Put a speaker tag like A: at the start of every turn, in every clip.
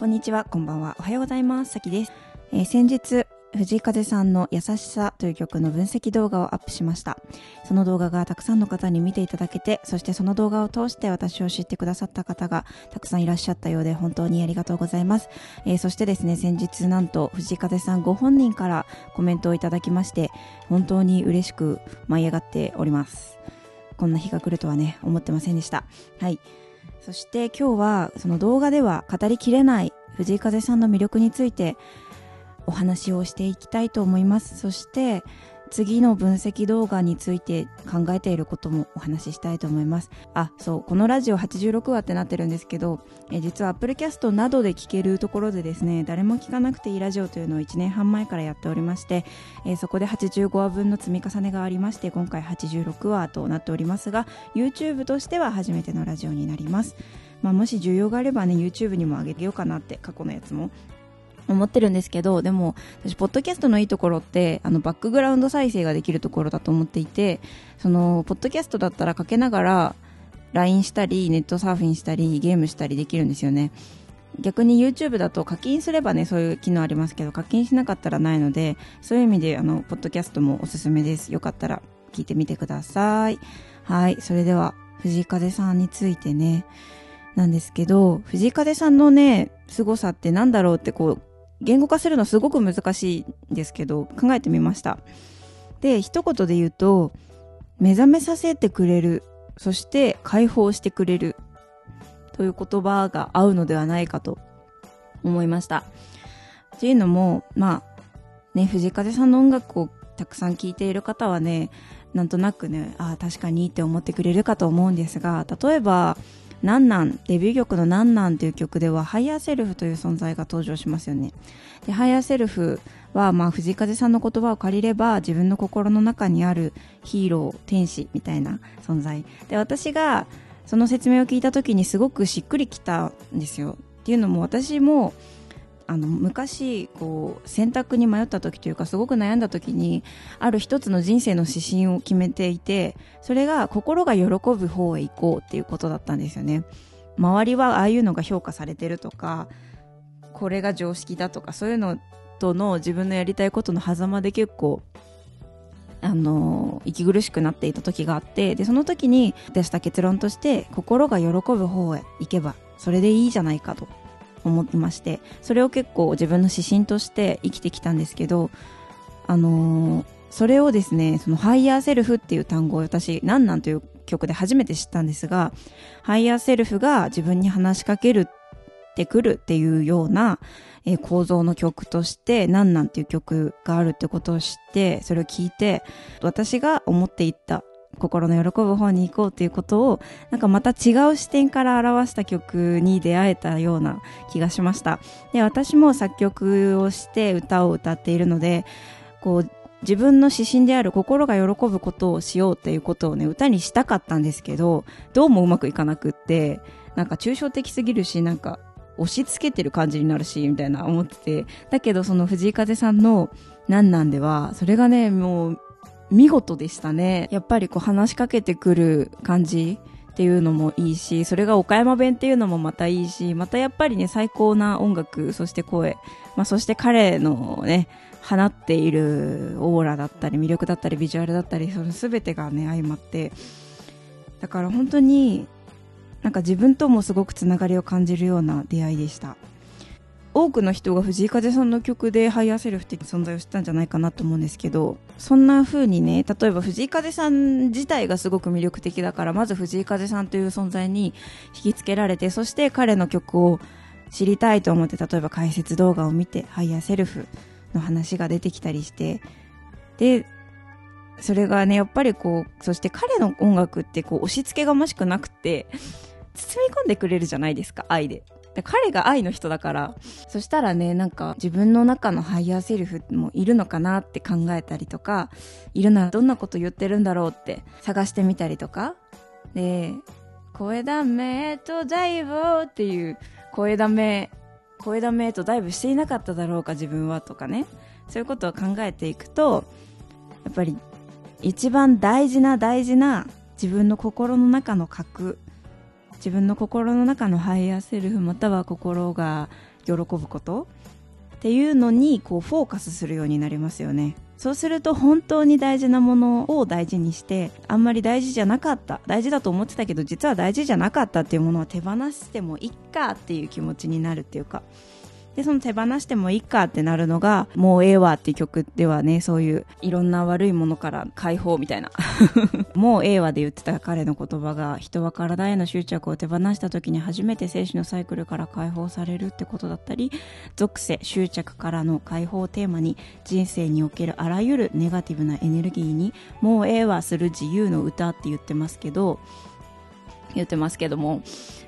A: こんにちは、こんばんは。おはようございます。さきです。えー先日、藤井風さんの優しさという曲の分析動画をアップしました。その動画がたくさんの方に見ていただけて、そしてその動画を通して私を知ってくださった方がたくさんいらっしゃったようで本当にありがとうございます。えーそしてですね、先日なんと藤井風さんご本人からコメントをいただきまして、本当に嬉しく舞い上がっております。こんな日が来るとはね、思ってませんでした。はい。そして今日はその動画では語りきれない藤井風さんの魅力についてお話をしていきたいと思います。そして次の分析動画について考えていることもお話ししたいと思います。あそうこのラジオ86話ってなってるんですけどえ実は Apple Cast などで聞けるところでですね誰も聞かなくていいラジオというのを1年半前からやっておりまして、えそこで85話分の積み重ねがありまして今回86話となっておりますが YouTube としては初めてのラジオになります。まあ、もし需要があればね YouTube にも上げようかなって過去のやつも思ってるんですけどでも私ポッドキャストのいいところってあのバックグラウンド再生ができるところだと思っていてそのポッドキャストだったらかけながら LINE したりネットサーフィンしたりゲームしたりできるんですよね。逆に YouTube だと課金すればねそういう機能ありますけど課金しなかったらないのでそういう意味であのポッドキャストもおすすめです。よかったら聞いてみてください。はいそれでは藤風さんについてねなんですけど藤風さんのね凄さってなんだろうってこう言語化するのすごく難しいんですけど考えてみました。で一言で言うと目覚めさせてくれるそして解放してくれるという言葉が合うのではないかと思いました。っていうのもまあね藤井風さんの音楽をたくさん聴いている方はねなんとなくねああ確かにって思ってくれるかと思うんですが例えば「なんなん」デビュー曲の「なんなん」という曲ではハイヤーセルフという存在が登場しますよね。でハイヤーセルフは、まあ、藤井風さんの言葉を借りれば自分の心の中にあるヒーロー天使みたいな存在。で私がその説明を聞いた時にすごくしっくりきたんですよ。っていうのも私もあの昔こう選択に迷った時というかすごく悩んだ時にある一つの人生の指針を決めていてそれが心が喜ぶ方へ行こうっていうことだったんですよね。周りはああいうのが評価されてるとかこれが常識だとかそういうのとの自分のやりたいことの狭間で結構あの息苦しくなっていた時があってでその時に出した結論として心が喜ぶ方へ行けばそれでいいじゃないかと。思ってましてそれを結構自分の指針として生きてきたんですけどあのーそれをですねそのハイヤーセルフっていう単語を私「なんなん」という曲で初めて知ったんですがハイヤーセルフが自分に話しかけるってくるっていうような、えー構造の曲として「なんなん」っていう曲があるってことを知ってそれを聞いて私が思っていた心の喜ぶ方に行こうっていうことをなんかまた違う視点から表した曲に出会えたような気がしました。で私も作曲をして歌を歌っているのでこう自分の指針である心が喜ぶことをしようっていうことをね歌にしたかったんですけどどうもうまくいかなくってなんか抽象的すぎるしなんか押し付けてる感じになるしみたいな思ってて。だけどその藤井風さんの「なんなん」ではそれがねもう見事でしたね。やっぱりこう話しかけてくる感じっていうのもいいしそれが岡山弁っていうのもまたいいしまたやっぱりね最高な音楽そして声、まあ、そして彼のね放っているオーラだったり魅力だったりビジュアルだったりその全てがね相まってだから本当になんか自分ともすごくつながりを感じるような出会いでした。多くの人が藤井風さんの曲でハイヤーセルフって存在を知ったんじゃないかなと思うんですけどそんな風にね例えば藤井風さん自体がすごく魅力的だからまず藤井風さんという存在に引きつけられてそして彼の曲を知りたいと思って例えば解説動画を見てハイヤーセルフの話が出てきたりしてでそれがねやっぱりこうそして彼の音楽ってこう押し付けがましくなくて包み込んでくれるじゃないですか愛で。で彼が愛の人だからそしたらねなんか自分の中のハイヤーセルフもいるのかなって考えたりとかいるならどんなこと言ってるんだろうって探してみたりとか。で肥溜めへとダイブっていう肥溜め肥溜めへとダイブしていなかっただろうか自分はとかね。そういうことを考えていくとやっぱり一番大事な大事な自分の心の中の核自分の心の中のハイヤーセルフまたは心が喜ぶこと。っていうのにこうフォーカスするようになりますよね。そうすると本当に大事なものを大事にしてあんまり大事じゃなかった大事だと思ってたけど実は大事じゃなかったっていうものは手放してもいっかっていう気持ちになるっていうか。でその手放してもいいかってなるのが「もうええわ」っていう曲ではねそういういろんな悪いものから解放みたいな。もうええわで言ってた彼の言葉が人は体への執着を手放した時に初めて生死のサイクルから解放されるってことだったり属性執着からの解放をテーマに人生におけるあらゆるネガティブなエネルギーにもうええわする自由の歌って言ってますけど言ってますけども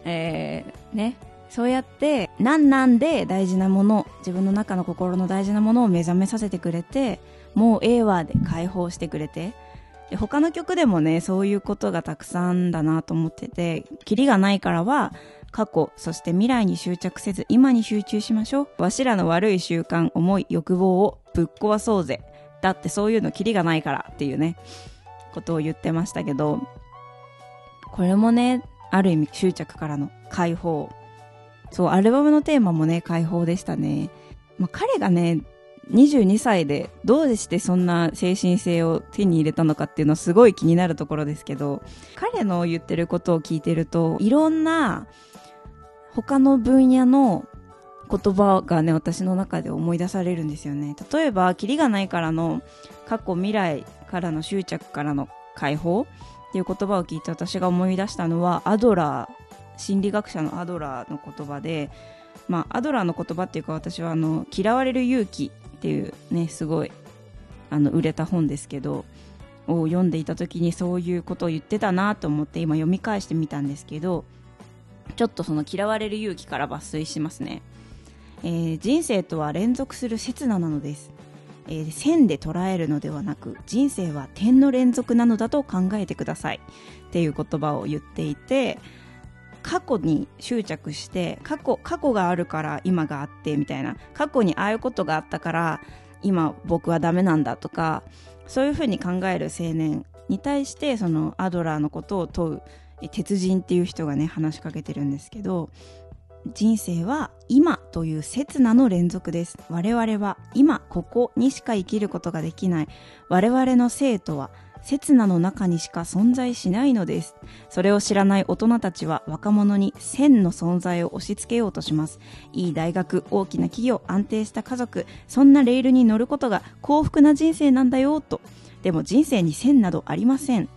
A: えー、ねそうやってなんなんで大事なもの自分の中の心の大事なものを目覚めさせてくれてもうええわで解放してくれてで他の曲でもねそういうことがたくさんだなと思っててキリがないからは過去そして未来に執着せず今に集中しましょう。わしらの悪い習慣思い欲望をぶっ壊そうぜ。だってそういうのキリがないからっていうねことを言ってましたけどこれもねある意味執着からの解放そう、アルバムのテーマもね、解放でしたね。まあ、彼がね、22歳でどうしてそんな精神性を手に入れたのかっていうのはすごい気になるところですけど、彼の言ってることを聞いてると、いろんな他の分野の言葉がね、私の中で思い出されるんですよね。例えば、キリがないからの過去未来からの執着からの解放っていう言葉を聞いて私が思い出したのは、アドラー心理学者のアドラーの言葉で、まあ、アドラーの言葉っていうか私はあの「嫌われる勇気」っていうねすごいあの売れた本ですけどを読んでいた時にそういうことを言ってたなと思って今読み返してみたんですけどちょっとその嫌われる勇気から抜粋しますね、えー、人生とは連続する刹那なのです、えー、線で捉えるのではなく人生は点の連続なのだと考えてくださいっていう言葉を言っていて過去に執着して過去過去があるから今があってみたいな。過去にああいうことがあったから今僕はダメなんだとかそういうふうに考える青年に対してそのアドラーのことを問う鉄人っていう人がね話しかけてるんですけど人生は今という刹那の連続です。我々は今ここにしか生きることができない。我々の生とは刹那の中にしか存在しないのです。それを知らない大人たちは若者に線の存在を押し付けようとします。いい大学、大きな企業、安定した家族、そんなレールに乗ることが幸福な人生なんだよ、と。でも人生に線などありません。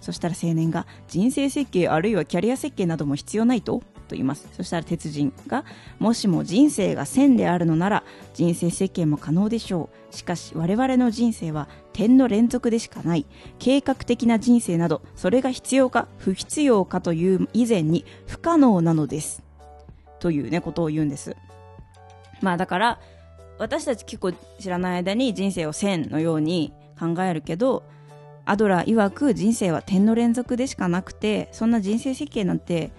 A: そしたら青年が人生設計あるいはキャリア設計なども必要ないとと言いますそしたら鉄人がもしも人生が線であるのなら人生設計も可能でしょう。しかし我々の人生は点の連続でしかない。計画的な人生などそれが必要か不必要かという以前に不可能なのです。というねことを言うんです。まあだから私たち結構知らない間に人生を線のように考えるけどアドラー曰く人生は点の連続でしかなくてそんな人生設計なんて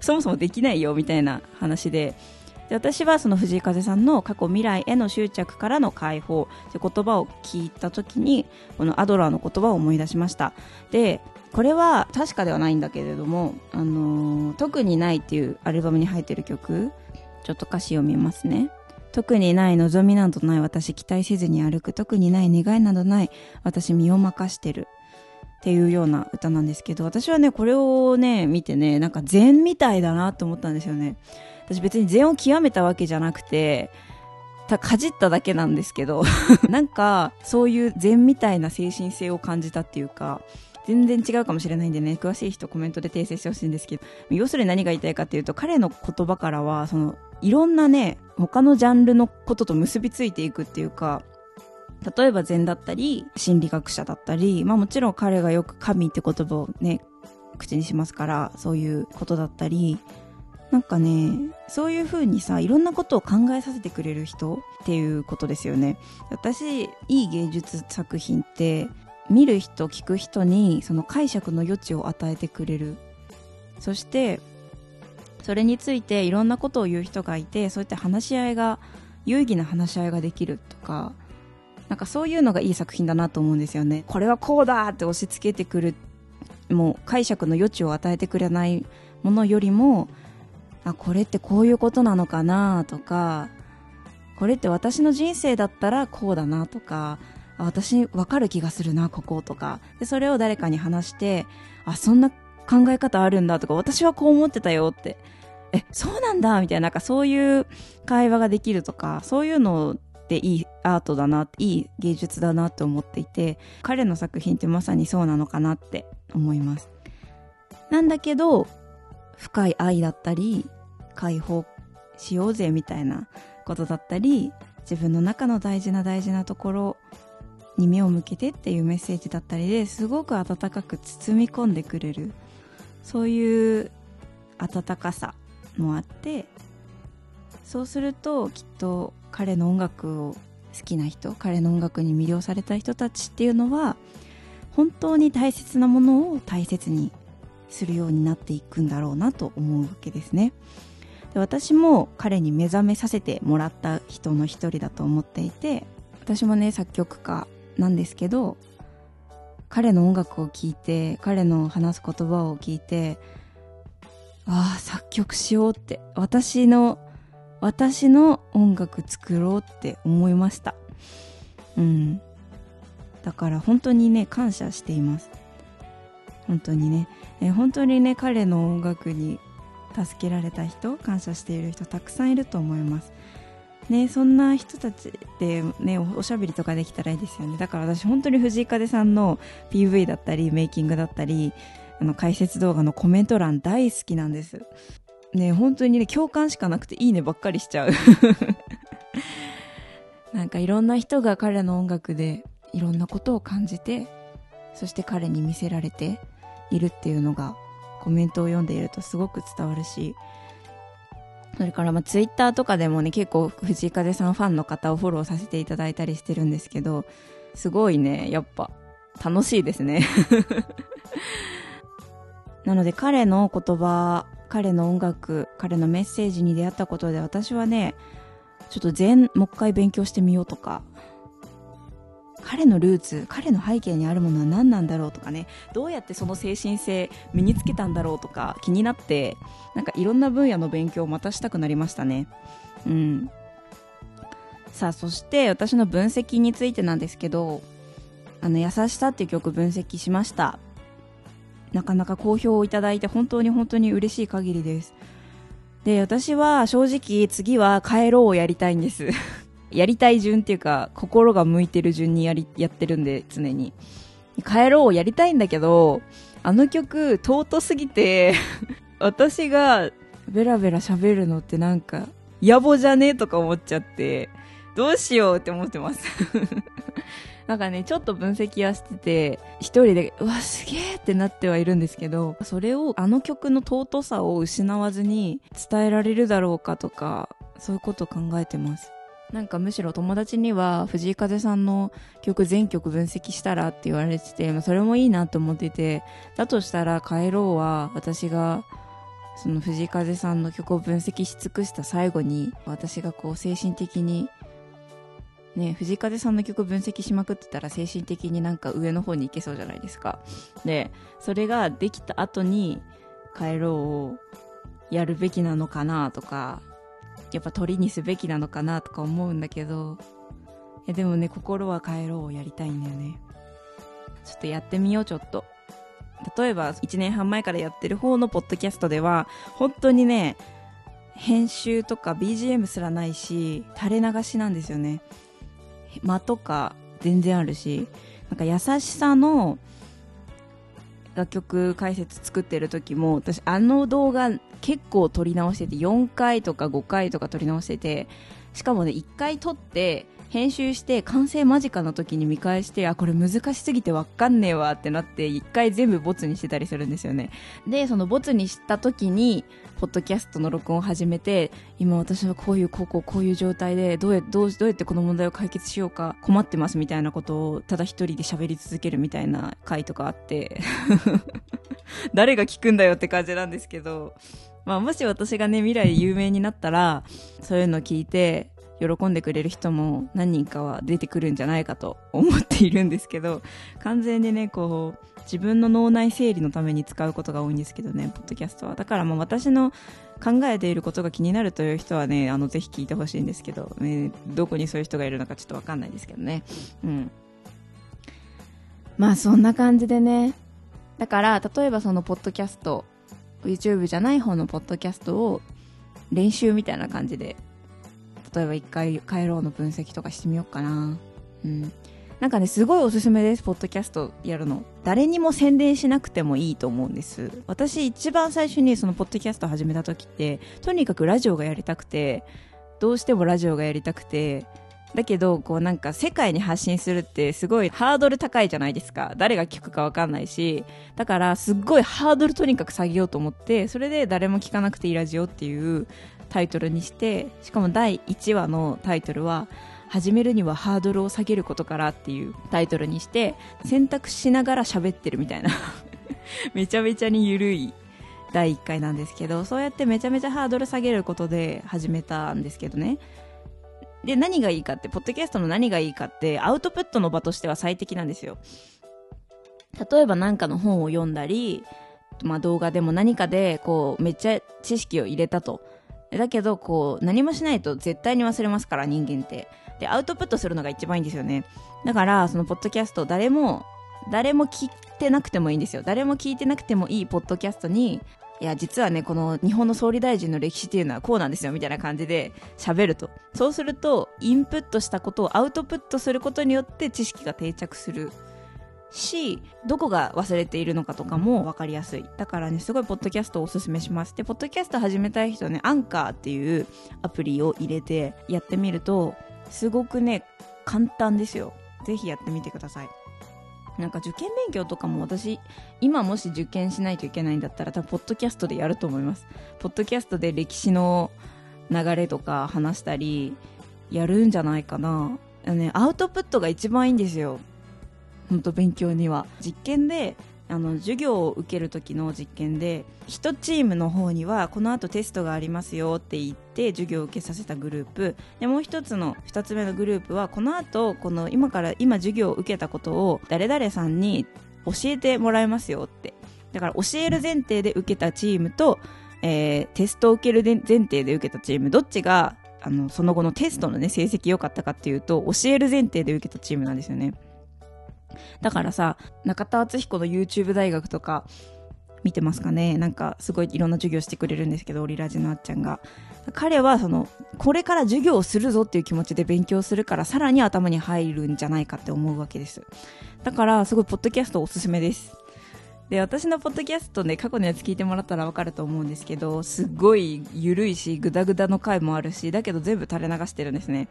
A: そもそもできないよみたいな話で。で私はその藤井風さんの過去未来への執着からの解放。って言葉を聞いた時にこのアドラーの言葉を思い出しました。でこれは確かではないんだけれども「あのー、特にない」っていうアルバムに入ってる曲。ちょっと歌詞を見ますね。特にない望みなどない私期待せずに歩く。特にない願いなどない私身を任してる。っていうような歌なんですけど私はねこれをね見てねなんか禅みたいだなと思ったんですよね。私別に禅を極めたわけじゃなくてたかじっただけなんですけど なんかそういう禅みたいな精神性を感じたっていうか全然違うかもしれないんでね詳しい人コメントで訂正してほしいんですけど要するに何が言いたいかっていうと彼の言葉からはそのいろんなね他のジャンルのことと結びついていくっていうか例えば禅だったり心理学者だったり、まあ、もちろん彼がよく神って言葉をね口にしますからそういうことだったりなんかねそういう風にさいろんなことを考えさせてくれる人っていうことですよね。私いい芸術作品って見る人聞く人にその解釈の余地を与えてくれる。そしてそれについていろんなことを言う人がいてそうやって話し合いが有意義な話し合いができるとかなんかそういうのがいい作品だなと思うんですよね。これはこうだって押し付けてくるもう解釈の余地を与えてくれないものよりもあこれってこういうことなのかなとかこれって私の人生だったらこうだなとかあ私分かる気がするなこことか。でそれを誰かに話してあそんな考え方あるんだとか私はこう思ってたよって。えそうなんだみたいななんかそういう会話ができるとかそういうのっていいアートだないい芸術だなって思っていて彼の作品ってまさにそうなのかなって思います。なんだけど深い愛だったり解放しようぜみたいなことだったり自分の中の大事な大事なところに目を向けてっていうメッセージだったりですごく温かく包み込んでくれるそういう温かさもあってそうするときっと彼の音楽を好きな人彼の音楽に魅了された人たちっていうのは本当に大切なものを大切にするようになっていくんだろうなと思うわけですね。で私も彼に目覚めさせてもらった人の一人だと思っていて私もね作曲家なんですけど彼の音楽を聴いて彼の話す言葉を聞いてああ作曲しようって私の私の音楽作ろうって思いました。うん。だから本当にね感謝しています。本当にね、え本当にね彼の音楽に助けられた人感謝している人たくさんいると思います。ねそんな人たちでねおしゃべりとかできたらいいですよね。だから私本当に藤井風さんの PV だったりメイキングだったりあの解説動画のコメント欄大好きなんです。ね本当にね共感しかなくていいねばっかりしちゃう。なんかいろんな人が彼の音楽でいろんなことを感じてそして彼に見せられているっていうのがコメントを読んでいるとすごく伝わるしそれからまあツイッターとかでもね結構藤井風さんファンの方をフォローさせていただいたりしてるんですけどすごいねやっぱ楽しいですね。なので彼の言葉彼の音楽彼のメッセージに出会ったことで私はねちょっと全もう一回勉強してみようとか彼のルーツ彼の背景にあるものは何なんだろうとかねどうやってその精神性身につけたんだろうとか気になってなんかいろんな分野の勉強をまたしたくなりましたね。うん。さあそして私の分析についてなんですけどあの「優しさ」っていう曲分析しました。なかなか好評をいただいて本当に本当に嬉しい限りです。で私は正直次は帰ろうをやりたいんです。やりたい順っていうか心が向いてる順にやりやってるんで常に。帰ろうをやりたいんだけどあの曲尊すぎて 私がベラベラ喋るのってなんか野暮じゃね？えとか思っちゃってどうしようって思ってます。なんかね、ちょっと分析はしてて、一人で、うわ、すげえってなってはいるんですけど、それを、あの曲の尊さを失わずに伝えられるだろうかとか、そういうことを考えてます。なんかむしろ友達には藤井風さんの曲全曲分析したらって言われてて、ま、それもいいなと思ってて、だとしたら帰ろうは私がその藤井風さんの曲を分析し尽くした最後に私がこう精神的にね、藤風さんの曲分析しまくってたら精神的になんか上の方に行けそうじゃないですか。で、それができた後に帰ろうをやるべきなのかなとか、やっぱ鳥にすべきなのかなとか思うんだけど、いやでもね、心は帰ろうをやりたいんだよね。ちょっとやってみよう、ちょっと。例えば、1年半前からやってる方のポッドキャストでは、本当にね、編集とか BGM すらないし、垂れ流しなんですよね。間とか全然あるしなんか優しさの楽曲解説作ってる時も私あの動画結構撮り直してて4回とか5回とか撮り直しててしかもね1回撮って編集して完成間近の時に見返してあこれ難しすぎてわかんねえわってなって一回全部ボツにしてたりするんですよね。でそのボツにした時にポッドキャストの録音を始めて今私はこういうこうこうこういう状態でどうやどうどうやってこの問題を解決しようか困ってますみたいなことをただ一人で喋り続けるみたいな回とかあって 誰が聞くんだよって感じなんですけどまあ、もし私がね未来有名になったらそういうのを聞いて喜んでくれる人も何人かは出てくるんじゃないかと思っているんですけど完全にねこう自分の脳内整理のために使うことが多いんですけどねポッドキャストは。だからまあ私の考えていることが気になるという人はねあのぜひ聞いてほしいんですけど、ね、どこにそういう人がいるのかちょっとわかんないですけどね。うん。まあそんな感じでね。だから例えばそのポッドキャスト YouTube じゃない方のポッドキャストを練習みたいな感じで例えば一回帰ろうの分析とかしてみようかな。うん。なんかねすごいおすすめですポッドキャストやるの。誰にも宣伝しなくてもいいと思うんです。私一番最初にそのポッドキャスト始めた時ってとにかくラジオがやりたくてどうしてもラジオがやりたくてだけどこうなんか世界に発信するってすごいハードル高いじゃないですか。誰が聞くか分かんないし。だからすっごいハードルとにかく下げようと思ってそれで誰も聞かなくていいラジオっていうタイトルにしてしかも第1話のタイトルは始めるにはハードルを下げることからっていうタイトルにして選択しながら喋ってるみたいな。めちゃめちゃに緩い第1回なんですけどそうやってめちゃめちゃハードル下げることで始めたんですけどね。で何がいいかってポッドキャストの何がいいかってアウトプットの場としては最適なんですよ。例えば何かの本を読んだり、まあ、動画でも何かでこうめっちゃ知識を入れたと。だけどこう何もしないと絶対に忘れますから人間って。でアウトプットするのが一番いいんですよね。だからそのポッドキャスト誰も誰も聞いてなくてもいいんですよ。誰も聞いてなくてもいいポッドキャストにいや実はねこの日本の総理大臣の歴史っていうのはこうなんですよみたいな感じで喋ると。そうするとインプットしたことをアウトプットすることによって知識が定着する。しどこが忘れているのかとかも分かりやすい。だからねすごいポッドキャストをおすすめします。でポッドキャスト始めたい人はねアンカーっていうアプリを入れてやってみるとすごくね簡単ですよ。ぜひやってみてください。なんか受験勉強とかも私今もし受験しないといけないんだったら多分ポッドキャストでやると思います。ポッドキャストで歴史の流れとか話したりやるんじゃないかな。ねアウトプットが一番いいんですよ本当勉強には。実験であの授業を受ける時の実験で1チームの方にはこの後テストがありますよって言って授業を受けさせたグループ。でもう1つの2つ目のグループはこの後この今から今授業を受けたことを誰々さんに教えてもらえますよって。だから教える前提で受けたチームと、えー、テストを受ける前提で受けたチーム。どっちがあのその後のテストの、ね、成績良かったかっていうと教える前提で受けたチームなんですよね。だからさ、中田敦彦の YouTube 大学とか見てますかね？なんかすごいいろんな授業してくれるんですけど、オリラジのあっちゃんが。彼はその、これから授業をするぞっていう気持ちで勉強するからさらに頭に入るんじゃないかって思うわけです。だからすごいポッドキャストおすすめです。で、私のポッドキャストね、過去のやつ聞いてもらったらわかると思うんですけど、すごい緩いし、グダグダの回もあるし、だけど全部垂れ流してるんですね。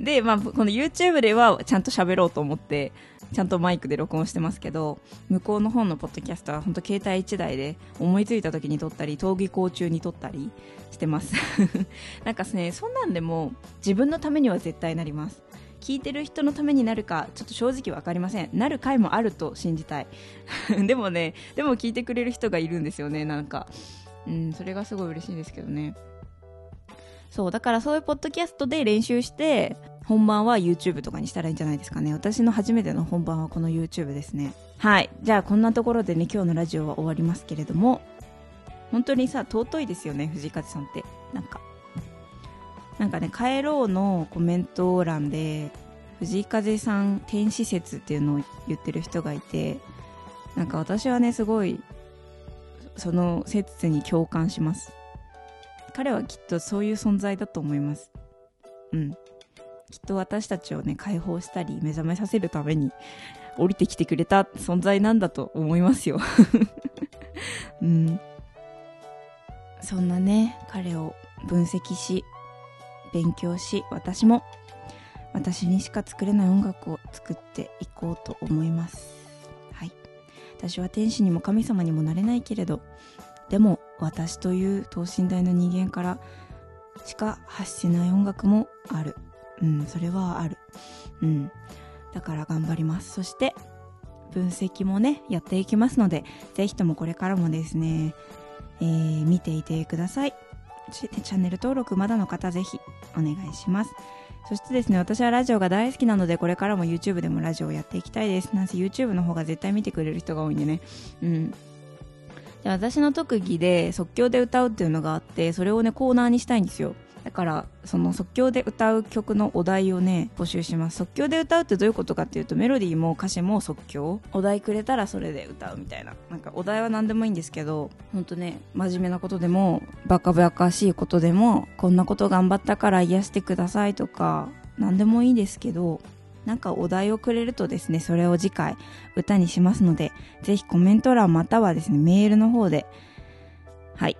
A: で、まあ、この YouTube ではちゃんと喋ろうと思って、ちゃんとマイクで録音してますけど、向こうの本のポッドキャストは本当携帯1台で思いついた時に撮ったり、登下校中に撮ったりしてます。なんかね、そんなんでも自分のためには絶対なります。聞いてる人のためになるか、ちょっと正直わかりません。なる回もあると信じたい。でもね、でも聞いてくれる人がいるんですよね、なんか。うん、それがすごい嬉しいですけどね。そう、だからそういうポッドキャストで練習して、本番は YouTube とかにしたらいいんじゃないですかね。私の初めての本番はこの YouTube ですね。はい。じゃあこんなところでね、今日のラジオは終わりますけれども、本当にさ、尊いですよね、藤井風さんって。なんか。なんかね、帰ろうのコメント欄で、藤井風さん天使説っていうのを言ってる人がいて、なんか私はね、すごい、その説に共感します。彼はきっとそういう存在だと思います。うん。きっと私たちをね、解放したり目覚めさせるために降りてきてくれた存在なんだと思いますよ。うん。そんなね、彼を分析し、勉強し、私も私にしか作れない音楽を作っていこうと思います。はい。私は天使にも神様にもなれないけれど、でも私という等身大の人間からしか発しない音楽もある。うん、それはある。うん。だから頑張ります。そして、分析もね、やっていきますので、ぜひともこれからもですね、えー、見ていてください。チャンネル登録まだの方ぜひお願いしますそしてですね私はラジオが大好きなのでこれからも YouTube でもラジオをやっていきたいですなんせ YouTube の方が絶対見てくれる人が多いんでねうんで私の特技で即興で歌うっていうのがあってそれをねコーナーにしたいんですよだからその即興で歌う曲のお題をね募集します。即興で歌うってどういうことかっていうとメロディーも歌詞も即興。お題くれたらそれで歌うみたいな。なんかお題は何でもいいんですけどほんとね真面目なことでもバカバカしいことでもこんなこと頑張ったから癒してくださいとか何でもいいですけどなんかお題をくれるとですねそれを次回歌にしますのでぜひコメント欄またはですねメールの方ではい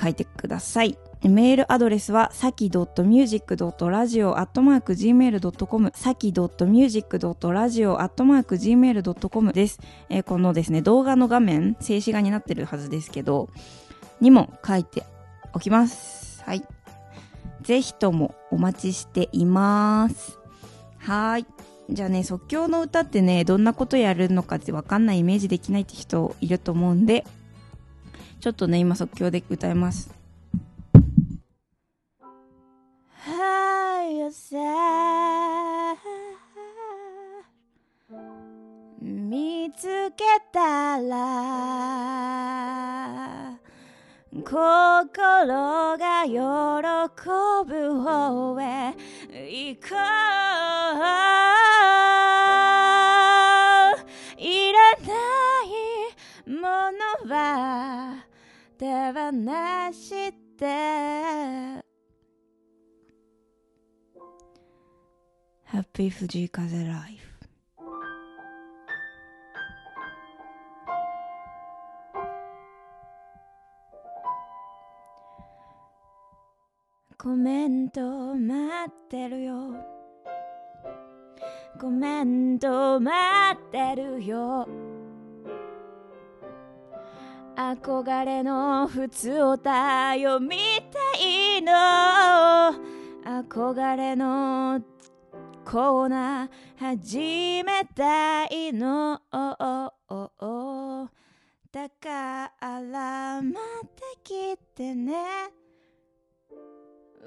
A: 書いてください。メールアドレスはさき .music.radio.gmail.com さき .music.radio.gmail.com です、えー、このですね、動画の画面、静止画になってるはずですけど、にも書いておきます。はい。ぜひともお待ちしています。はい。じゃあね、即興の歌ってね、どんなことやるのかってわかんないイメージできないって人いると思うんで、ちょっとね、今即興で歌います。さ見つけたら心が喜ぶ方へ行こう。いらないものは手放してハッピー藤風ライフコメント待ってるよコメント待ってるよ憧れの普通おたよみたいの憧れのコーナー始めたいの。だから待ってきてね。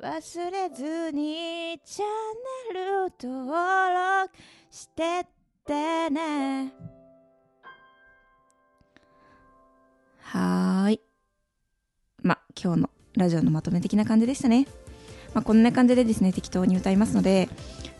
A: 忘れずにチャンネル登録してってね。はーい。ま今日のラジオのまとめ的な感じでしたね。まあ、こんな感じでですね適当に歌いますので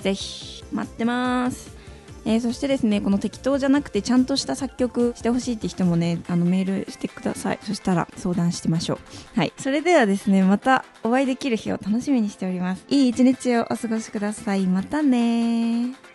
A: ぜひ待ってます。えー、そしてですねこの適当じゃなくてちゃんとした作曲してほしいって人もねあのメールしてください。そしたら相談してましょう。はい。それではですねまたお会いできる日を楽しみにしております。いい一日をお過ごしください。またね